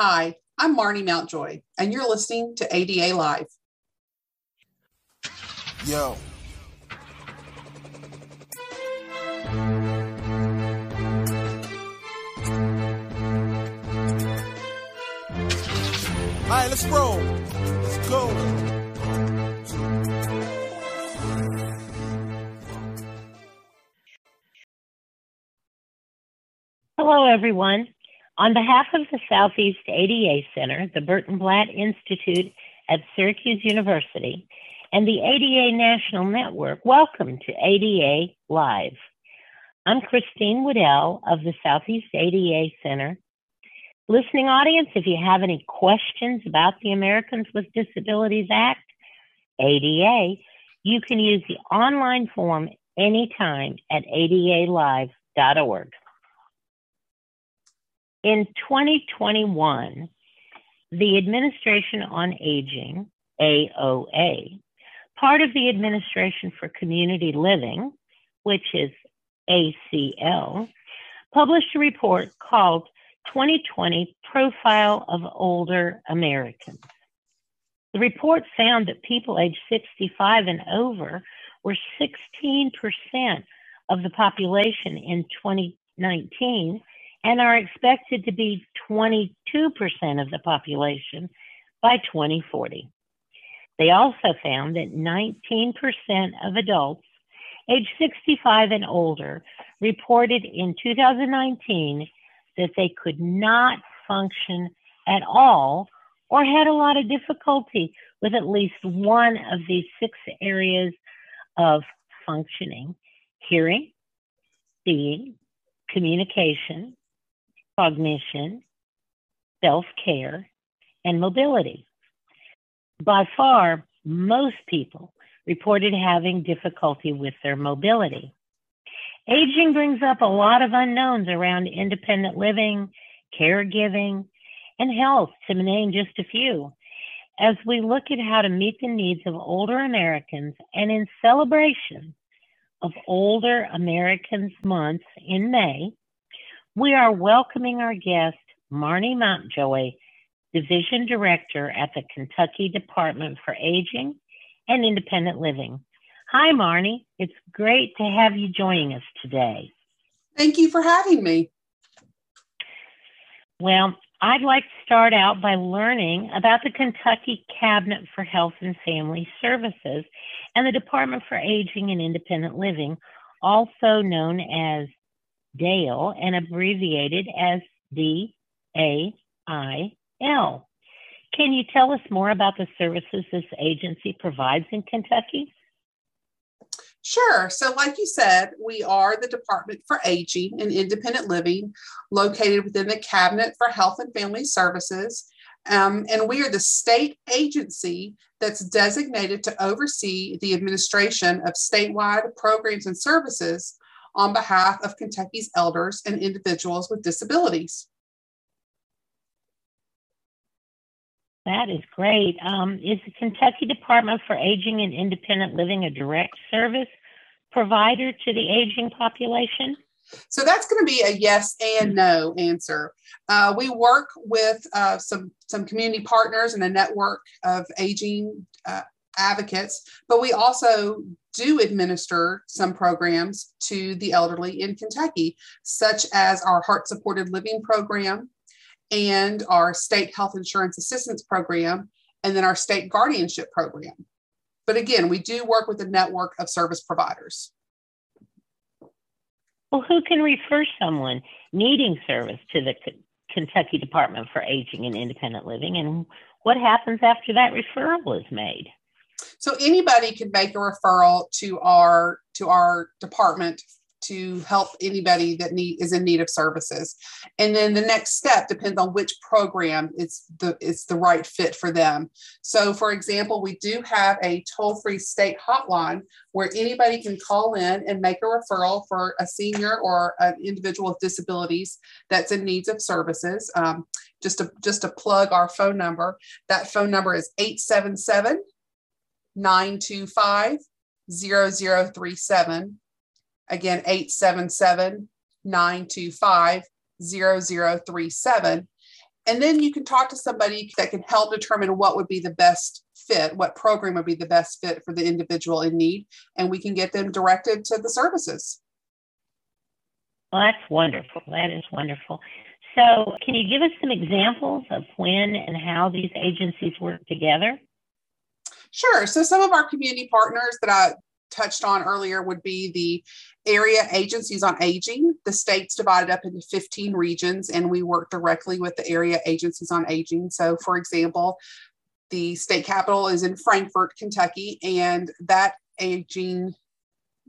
Hi, I'm Marnie Mountjoy, and you're listening to ADA Live. Yo. All right, let's roll. Let's go. Hello, everyone. On behalf of the Southeast ADA Center, the Burton Blatt Institute at Syracuse University, and the ADA National Network, welcome to ADA Live. I'm Christine Woodell of the Southeast ADA Center. Listening audience, if you have any questions about the Americans with Disabilities Act, ADA, you can use the online form anytime at adalive.org. In 2021, the Administration on Aging, AOA, part of the Administration for Community Living, which is ACL, published a report called 2020 Profile of Older Americans. The report found that people aged 65 and over were 16% of the population in 2019 and are expected to be 22% of the population by 2040. They also found that 19% of adults age 65 and older reported in 2019 that they could not function at all or had a lot of difficulty with at least one of these six areas of functioning hearing, seeing, communication, cognition, self care, and mobility. By far, most people reported having difficulty with their mobility. Aging brings up a lot of unknowns around independent living, caregiving, and health, to name just a few. As we look at how to meet the needs of older Americans and in celebration of Older Americans Month in May, we are welcoming our guest, Marnie Mountjoy, Division Director at the Kentucky Department for Aging and Independent Living. Hi, Marnie. It's great to have you joining us today. Thank you for having me. Well, I'd like to start out by learning about the Kentucky Cabinet for Health and Family Services and the Department for Aging and Independent Living, also known as DAIL and abbreviated as DAIL. Can you tell us more about the services this agency provides in Kentucky? Sure. So, like you said, we are the Department for Aging and Independent Living, located within the Cabinet for Health and Family Services. Um, and we are the state agency that's designated to oversee the administration of statewide programs and services on behalf of Kentucky's elders and individuals with disabilities. That is great. Um, is the Kentucky Department for Aging and Independent Living a direct service provider to the aging population? So that's going to be a yes and no answer. Uh, we work with uh, some some community partners and a network of aging uh, advocates, but we also do administer some programs to the elderly in Kentucky, such as our Hart supported living program and our state health insurance assistance program, and then our state guardianship program. But again, we do work with a network of service providers. Well, who can refer someone needing service to the K- Kentucky Department for Aging and Independent Living, and what happens after that referral is made? So anybody can make a referral to our to our department to help anybody that need is in need of services. And then the next step depends on which program is the is the right fit for them. So for example, we do have a toll-free state hotline where anybody can call in and make a referral for a senior or an individual with disabilities that's in needs of services. Um, just to just to plug our phone number, that phone number is 877 925 0037. Again, 877 925 0037. And then you can talk to somebody that can help determine what would be the best fit, what program would be the best fit for the individual in need, and we can get them directed to the services. Well, that's wonderful. That is wonderful. So, can you give us some examples of when and how these agencies work together? Sure. So, some of our community partners that I touched on earlier would be the area agencies on aging. The state's divided up into 15 regions, and we work directly with the area agencies on aging. So, for example, the state capital is in Frankfort, Kentucky, and that aging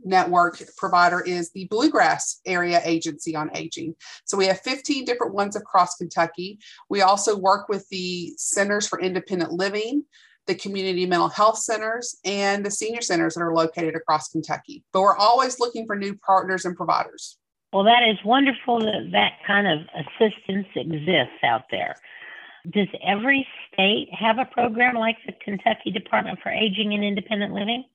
network provider is the Bluegrass Area Agency on Aging. So we have 15 different ones across Kentucky. We also work with the Centers for Independent Living, the community mental health centers, and the senior centers that are located across Kentucky. But we're always looking for new partners and providers. Well, that is wonderful that that kind of assistance exists out there. Does every state have a program like the Kentucky Department for Aging and Independent Living?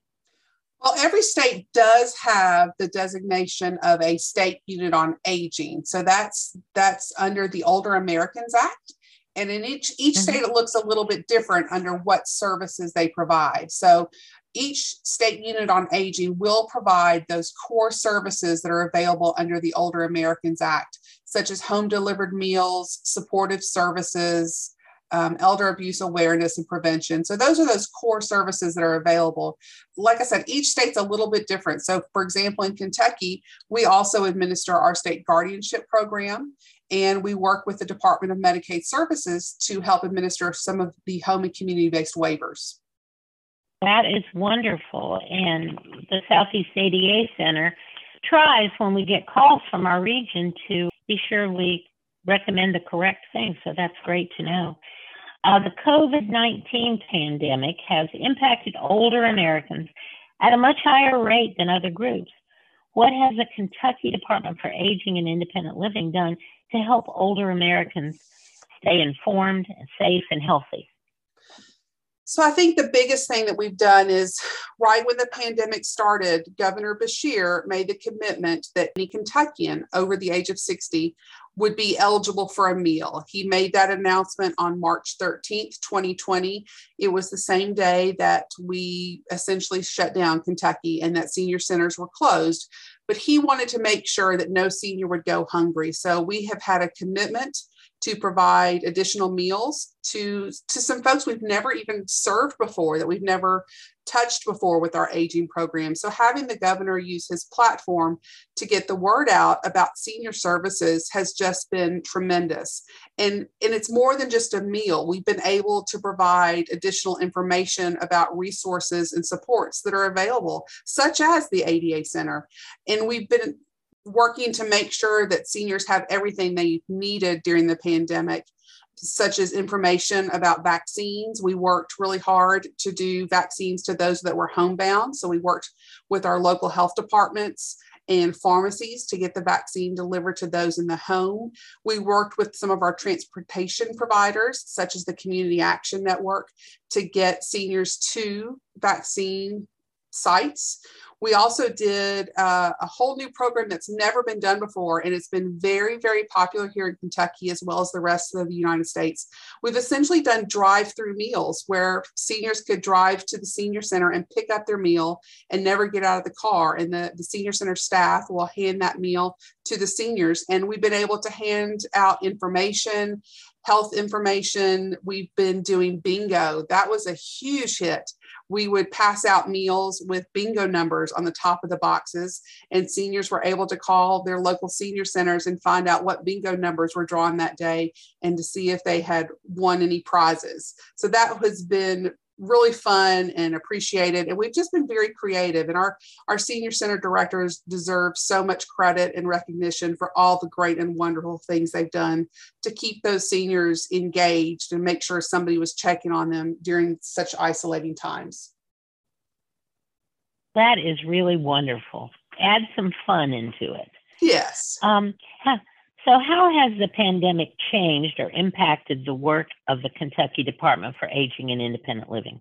Well, every state does have the designation of a state unit on aging. So that's that's under the Older Americans Act. And in each each mm-hmm. state, it looks a little bit different under what services they provide. So each state unit on aging will provide those core services that are available under the Older Americans Act, such as home delivered meals, supportive services, um, elder abuse awareness and prevention. So those are those core services that are available. Like I said, each state's a little bit different. So, for example, in Kentucky, we also administer our state guardianship program, and we work with the Department of Medicaid Services to help administer some of the home and community based waivers. That is wonderful. And the Southeast ADA Center tries when we get calls from our region to be sure we recommend the correct thing. So that's great to know. Uh, the COVID 19 pandemic has impacted older Americans at a much higher rate than other groups. What has the Kentucky Department for Aging and Independent Living done to help older Americans stay informed and safe and healthy? So I think the biggest thing that we've done is right when the pandemic started, Governor Beshear made the commitment that any Kentuckian over the age of 60 would be eligible for a meal. He made that announcement on March 13th, 2020. It was the same day that we essentially shut down Kentucky and that senior centers were closed. But he wanted to make sure that no senior would go hungry. So we have had a commitment to provide additional meals to to some folks we've never even served before that we've never touched before with our aging program. So having the governor use his platform to get the word out about senior services has just been tremendous. And and it's more than just a meal. We've been able to provide additional information about resources and supports that are available such as the ada center. And we've been working to make sure that seniors have everything they needed during the pandemic such as information about vaccines. We worked really hard to do vaccines to those that were homebound. So we worked with our local health departments and pharmacies to get the vaccine delivered to those in the home. We worked with some of our transportation providers, such as the Community Action Network, to get seniors to vaccine sites. We also did uh, a whole new program that's never been done before, and it's been very, very popular here in Kentucky as well as the rest of the United States. We've essentially done drive through meals where seniors could drive to the senior center and pick up their meal and never get out of the car. And the, the senior center staff will hand that meal to the seniors. And we've been able to hand out information health information. We've been doing bingo. That was a huge hit we would pass out meals with bingo numbers on the top of the boxes, and seniors were able to call their local senior centers and find out what bingo numbers were drawn that day and to see if they had won any prizes. So that has been really fun and appreciated and we've just been very creative and our our senior center directors deserve so much credit and recognition for all the great and wonderful things they've done to keep those seniors engaged and make sure somebody was checking on them during such isolating times. That is really wonderful. Add some fun into it. Yes. Um, so, how has the pandemic changed or impacted the work of the Kentucky Department for Aging and Independent Living?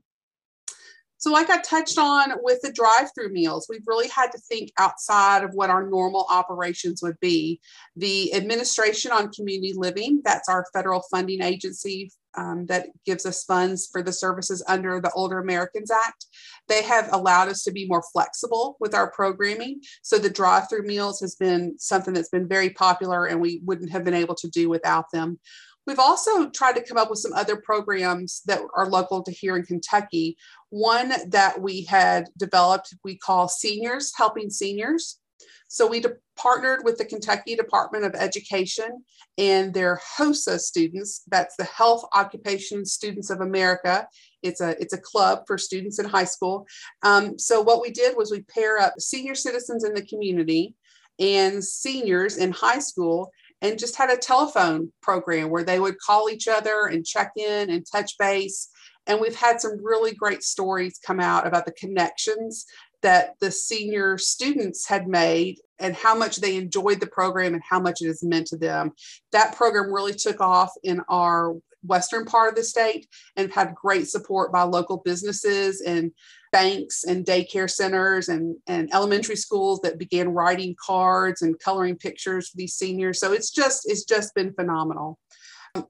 So, like I touched on with the drive through meals, we've really had to think outside of what our normal operations would be. The Administration on Community Living, that's our federal funding agency um, that gives us funds for the services under the Older Americans Act. They have allowed us to be more flexible with our programming. So the drive through meals has been something that's been very popular and we wouldn't have been able to do without them. We've also tried to come up with some other programs that are local to here in Kentucky. One that we had developed, we call Seniors Helping Seniors. So we de- partnered with the Kentucky Department of Education and their HOSA students. That's the Health Occupation Students of America. It's a it's a club for students in high school. Um, so what we did was we pair up senior citizens in the community and seniors in high school and just had a telephone program where they would call each other and check in and touch base. And we've had some really great stories come out about the connections that the senior students had made and how much they enjoyed the program and how much it has meant to them. That program really took off in our western part of the state and had great support by local businesses and banks and daycare centers and, and elementary schools that began writing cards and coloring pictures for these seniors. So it's just it's just been phenomenal.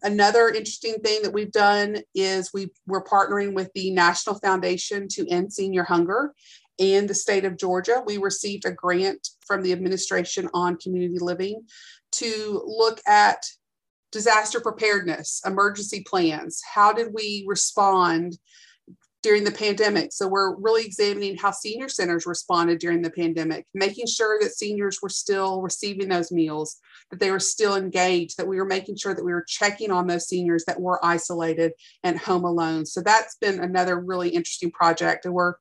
Another interesting thing that we've done is we we're partnering with the National Foundation to End Senior Hunger and the state of Georgia. We received a grant from the Administration on Community Living to look at disaster preparedness, emergency plans. How did we respond during the pandemic. So we're really examining how senior centers responded during the pandemic, making sure that seniors were still receiving those meals, that they were still engaged, that we were making sure that we were checking on those seniors that were isolated and home alone. So that's been another really interesting project. And we're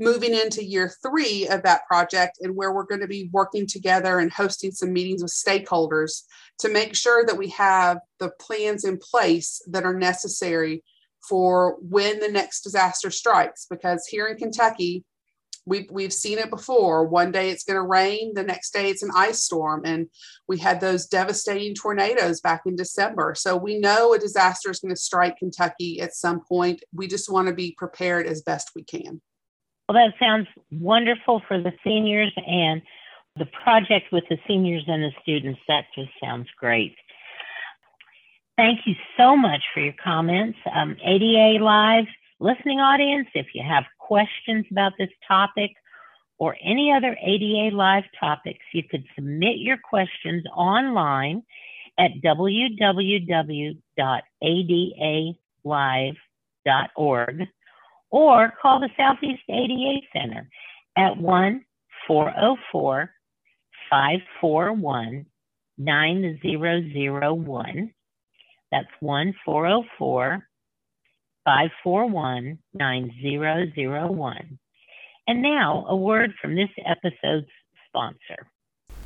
moving into year three of that project and where we're going to be working together and hosting some meetings with stakeholders to make sure that we have the plans in place that are necessary for when the next disaster strikes because here in Kentucky we've we've seen it before. One day it's going to rain the next day it's an ice storm and we had those devastating tornadoes back in December. So we know a disaster is going to strike Kentucky at some point. We just want to be prepared as best we can. Well that sounds wonderful for the seniors and the project with the seniors and the students that just sounds great Thank you so much for your comments. Um, ADA Live listening audience, if you have questions about this topic or any other ADA Live topics, you could submit your questions online at www.adalive.org or call the Southeast ADA Center at 1 404 541 9001 that's 1 404 541 9001. And now, a word from this episode's sponsor.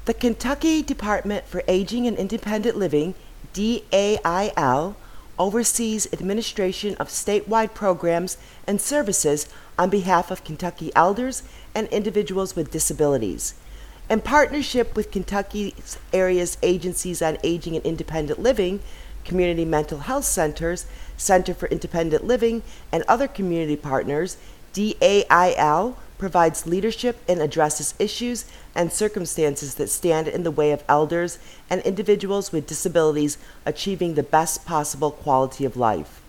The Kentucky Department for Aging and Independent Living, DAIL, oversees administration of statewide programs and services on behalf of Kentucky elders and individuals with disabilities. In partnership with Kentucky's area's agencies on aging and independent living, community mental health centers, Center for Independent Living, and other community partners, DAIL provides leadership and addresses issues and circumstances that stand in the way of elders and individuals with disabilities achieving the best possible quality of life.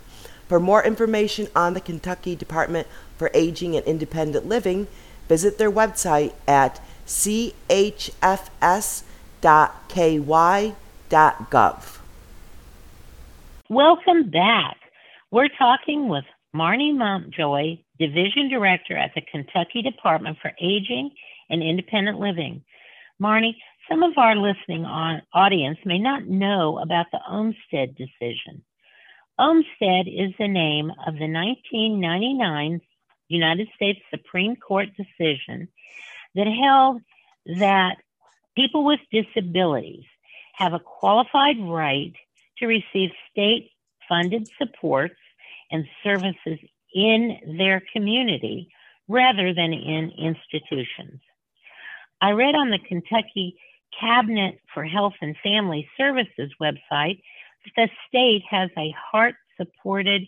For more information on the Kentucky Department for Aging and Independent Living, visit their website at chfs.ky.gov. Welcome back. We're talking with Marnie Mountjoy, Division Director at the Kentucky Department for Aging and Independent Living. Marnie, some of our listening audience may not know about the Olmstead decision. Olmstead is the name of the 1999 United States Supreme Court decision that held that people with disabilities have a qualified right to receive state funded supports and services in their community rather than in institutions. I read on the Kentucky Cabinet for Health and Family Services website that the state has a Hart supported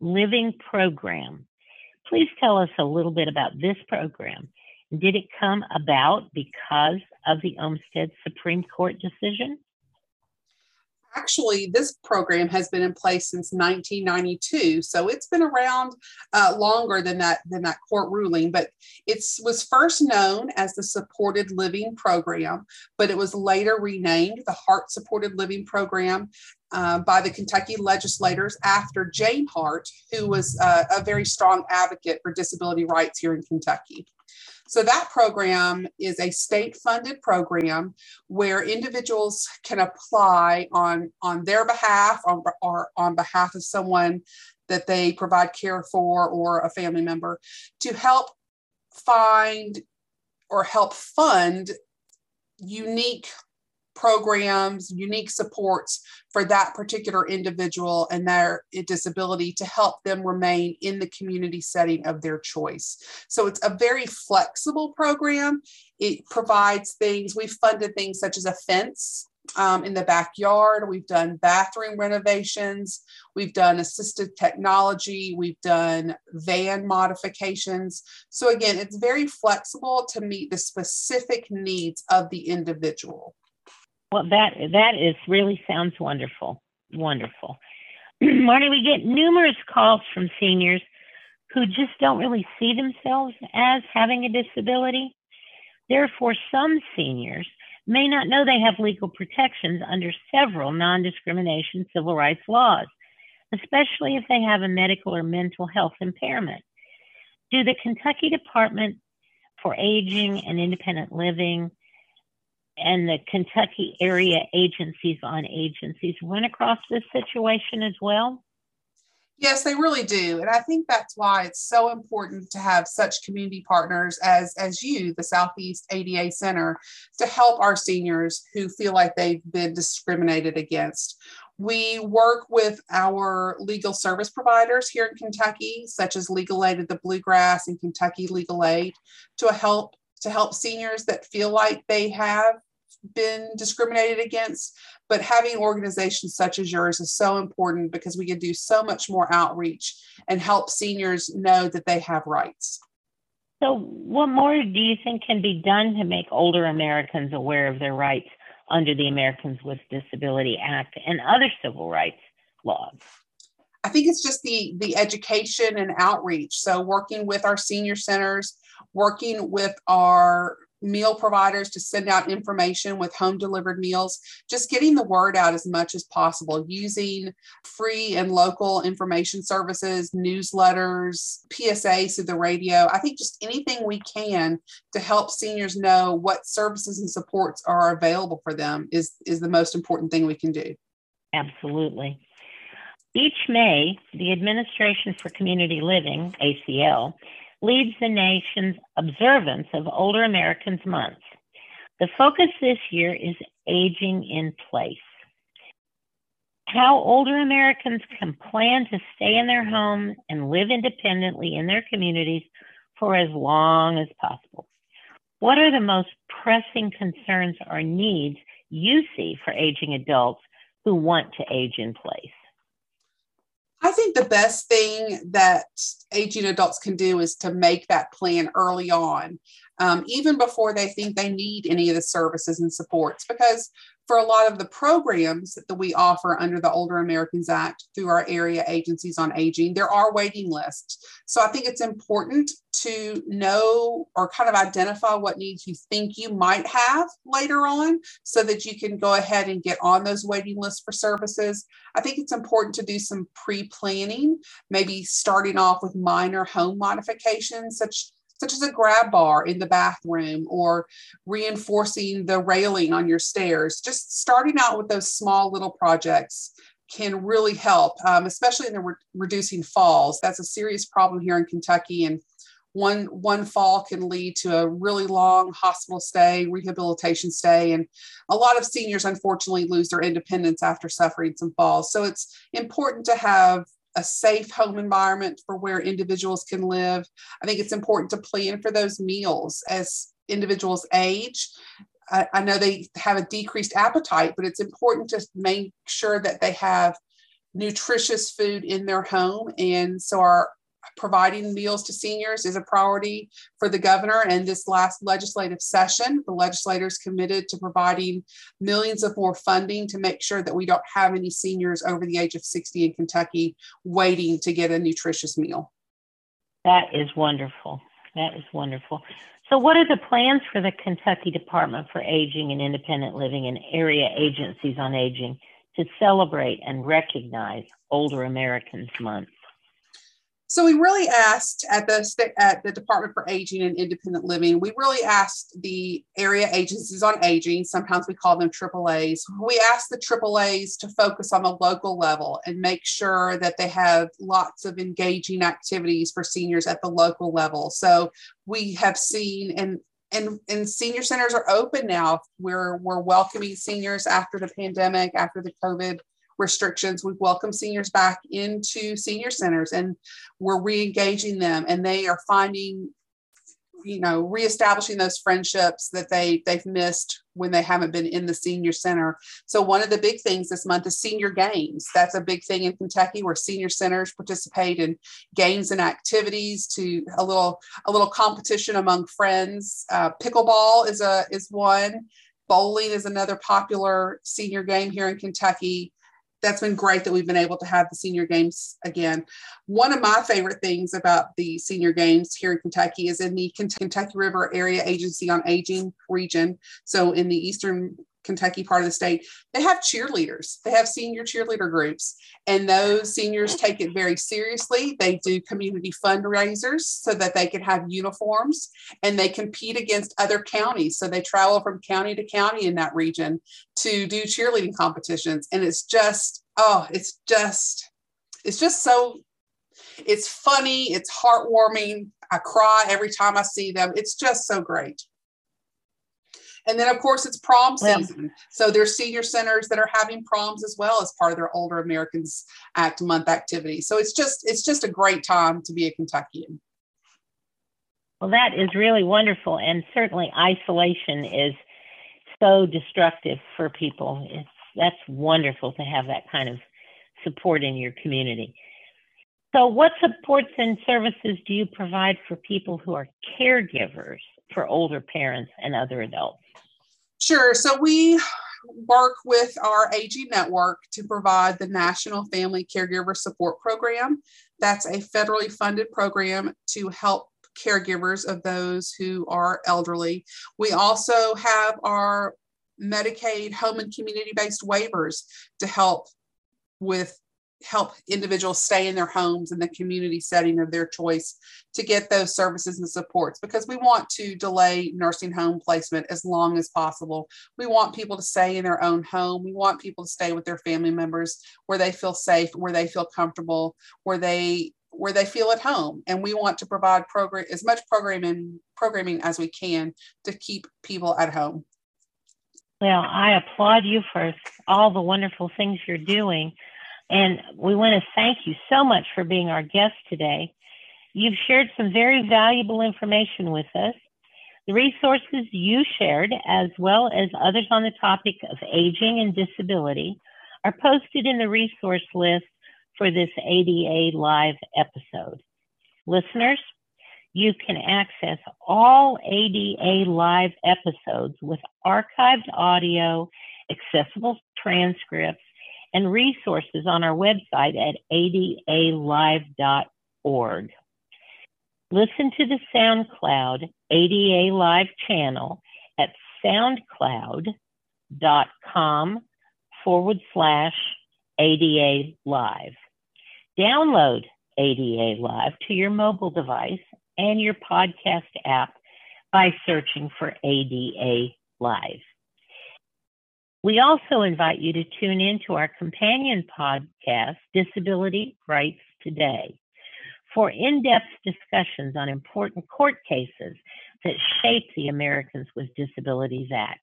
living program. Please tell us a little bit about this program. Did it come about because of the Olmstead Supreme Court decision? Actually, this program has been in place since 1992, so it's been around uh, longer than that than that court ruling. But it was first known as the Supported Living Program, but it was later renamed the Hart Supported Living Program uh, by the Kentucky legislators after Jane Hart, who was uh, a very strong advocate for disability rights here in Kentucky. So that program is a state funded program where individuals can apply on, on their behalf or on behalf of someone that they provide care for or a family member to help find or help fund unique programs, unique supports for that particular individual and their disability to help them remain in the community setting of their choice. So it's a very flexible program. It provides things, we've funded things such as a fence um, in the backyard. We've done bathroom renovations. We've done assistive technology. We've done van modifications. So, again, it's very flexible to meet the specific needs of the individual. Well, that that is really sounds wonderful. Wonderful. Marty, we get numerous calls from seniors who just don't really see themselves as having a disability. Therefore, some seniors may not know they have legal protections under several non discrimination civil rights laws, especially if they have a medical or mental health impairment. Do the Kentucky Department for Aging and Independent Living and the Kentucky area agencies on agencies run across this situation as well? Yes, they really do. And I think that's why it's so important to have such community partners as, as you, the Southeast ADA Center, to help our seniors who feel like they've been discriminated against. We work with our legal service providers here in Kentucky, such as Legal Aid of the Bluegrass and Kentucky Legal Aid, to help to help seniors that feel like they have been discriminated against. But having organizations such as yours is so important because we can do so much more outreach and help seniors know that they have rights. So, what more do you think can be done to make older Americans aware of their rights under the Americans with Disability Act and other civil rights laws? I think it's just the the education and outreach. So working with our senior centers, working with our meal providers to send out information with home delivered meals, just getting the word out as much as possible, using free and local information services, newsletters, PSAs through the radio. I think just anything we can to help seniors know what services and supports are available for them is, is the most important thing we can do. Absolutely. Each May, the Administration for Community Living, ACL, leads the nation's observance of Older Americans Month. The focus this year is aging in place. How older Americans can plan to stay in their homes and live independently in their communities for as long as possible. What are the most pressing concerns or needs you see for aging adults who want to age in place? I think the best thing that aging adults can do is to make that plan early on, um, even before they think they need any of the services and supports, because for a lot of the programs that we offer under the Older Americans Act through our area agencies on aging, there are waiting lists. So I think it's important to know or kind of identify what needs you think you might have later on so that you can go ahead and get on those waiting lists for services. I think it's important to do some pre planning, maybe starting off with minor home modifications, such such as a grab bar in the bathroom or reinforcing the railing on your stairs. Just starting out with those small little projects can really help, um, especially in the re- reducing falls. That's a serious problem here in Kentucky, and one one fall can lead to a really long hospital stay, rehabilitation stay, and a lot of seniors unfortunately lose their independence after suffering some falls. So it's important to have a safe home environment for where individuals can live. I think it's important to plan for those meals as individuals age. I, I know they have a decreased appetite, but it's important to make sure that they have nutritious food in their home. And so our providing meals to seniors is a priority for the governor. And this last legislative session, the legislators committed to providing millions of more funding to make sure that we don't have any seniors over the age of 60 in Kentucky waiting to get a nutritious meal. That is wonderful. That is wonderful. So, what are the plans for the Kentucky Department for Aging and Independent Living and area agencies on aging to celebrate and recognize Older Americans Month? So we really asked at the at the Department for Aging and Independent Living. We really asked the area agencies on aging. Sometimes we call them AAA's. We asked the AAA's to focus on the local level and make sure that they have lots of engaging activities for seniors at the local level. So we have seen and and and senior centers are open now. We're we're welcoming seniors after the pandemic, after the COVID restrictions. We've welcomed seniors back into senior centers and we're re-engaging them and they are finding, you know, reestablishing those friendships that they they've missed when they haven't been in the senior center. So one of the big things this month is senior games. That's a big thing in Kentucky where senior centers participate in games and activities to a little a little competition among friends. Uh, pickleball is a is one. Bowling is another popular senior game here in Kentucky that's been great that we've been able to have the senior games again. One of my favorite things about the senior games here in Kentucky is in the Kentucky River Area Agency on Aging region. So in the eastern Kentucky part of the state, they have cheerleaders. They have senior cheerleader groups, and those seniors take it very seriously. They do community fundraisers so that they can have uniforms and they compete against other counties. So they travel from county to county in that region to do cheerleading competitions. And it's just, oh, it's just, it's just so, it's funny, it's heartwarming. I cry every time I see them. It's just so great. And then, of course, it's prom season. So there's senior centers that are having proms as well as part of their Older Americans Act month activity. So it's just it's just a great time to be a Kentuckian. Well, that is really wonderful, and certainly isolation is so destructive for people. It's that's wonderful to have that kind of support in your community. So, what supports and services do you provide for people who are caregivers for older parents and other adults? Sure. So we work with our AG network to provide the National Family Caregiver Support Program. That's a federally funded program to help caregivers of those who are elderly. We also have our Medicaid home and community based waivers to help with help individuals stay in their homes in the community setting of their choice to get those services and supports because we want to delay nursing home placement as long as possible. We want people to stay in their own home. We want people to stay with their family members where they feel safe, where they feel comfortable, where they where they feel at home and we want to provide program as much programming programming as we can to keep people at home well i applaud you for all the wonderful things you're doing and we want to thank you so much for being our guest today. You've shared some very valuable information with us. The resources you shared, as well as others on the topic of aging and disability, are posted in the resource list for this ADA Live episode. Listeners, you can access all ADA Live episodes with archived audio, accessible transcripts, and resources on our website at adalive.org. Listen to the SoundCloud ADA Live channel at soundcloud.com forward slash ADA Live. Download ADA Live to your mobile device and your podcast app by searching for ADA Live. We also invite you to tune in to our companion podcast, Disability Rights Today, for in depth discussions on important court cases that shape the Americans with Disabilities Act.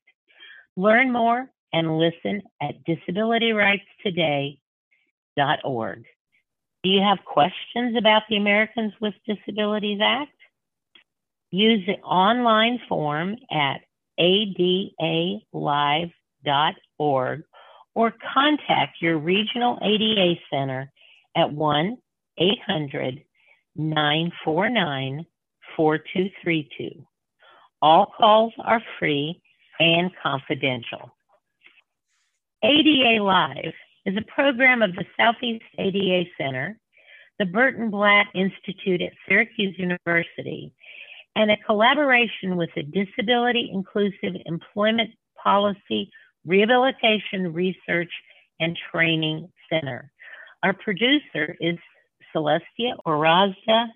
Learn more and listen at disabilityrightstoday.org. Do you have questions about the Americans with Disabilities Act? Use the online form at adalive.org org or contact your regional ADA center at 1 800 949 4232. All calls are free and confidential. ADA Live is a program of the Southeast ADA Center, the Burton Blatt Institute at Syracuse University, and a collaboration with the Disability Inclusive Employment Policy Rehabilitation Research and Training Center. Our producer is Celestia Ohrazda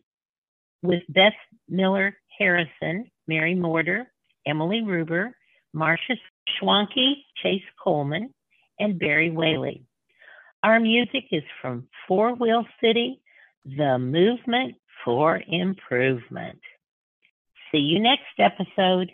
with Beth Miller Harrison, Mary Morter, Emily Ruber, Marcia Schwanke, Chase Coleman, and Barry Whaley. Our music is from Four Wheel City, the movement for improvement. See you next episode.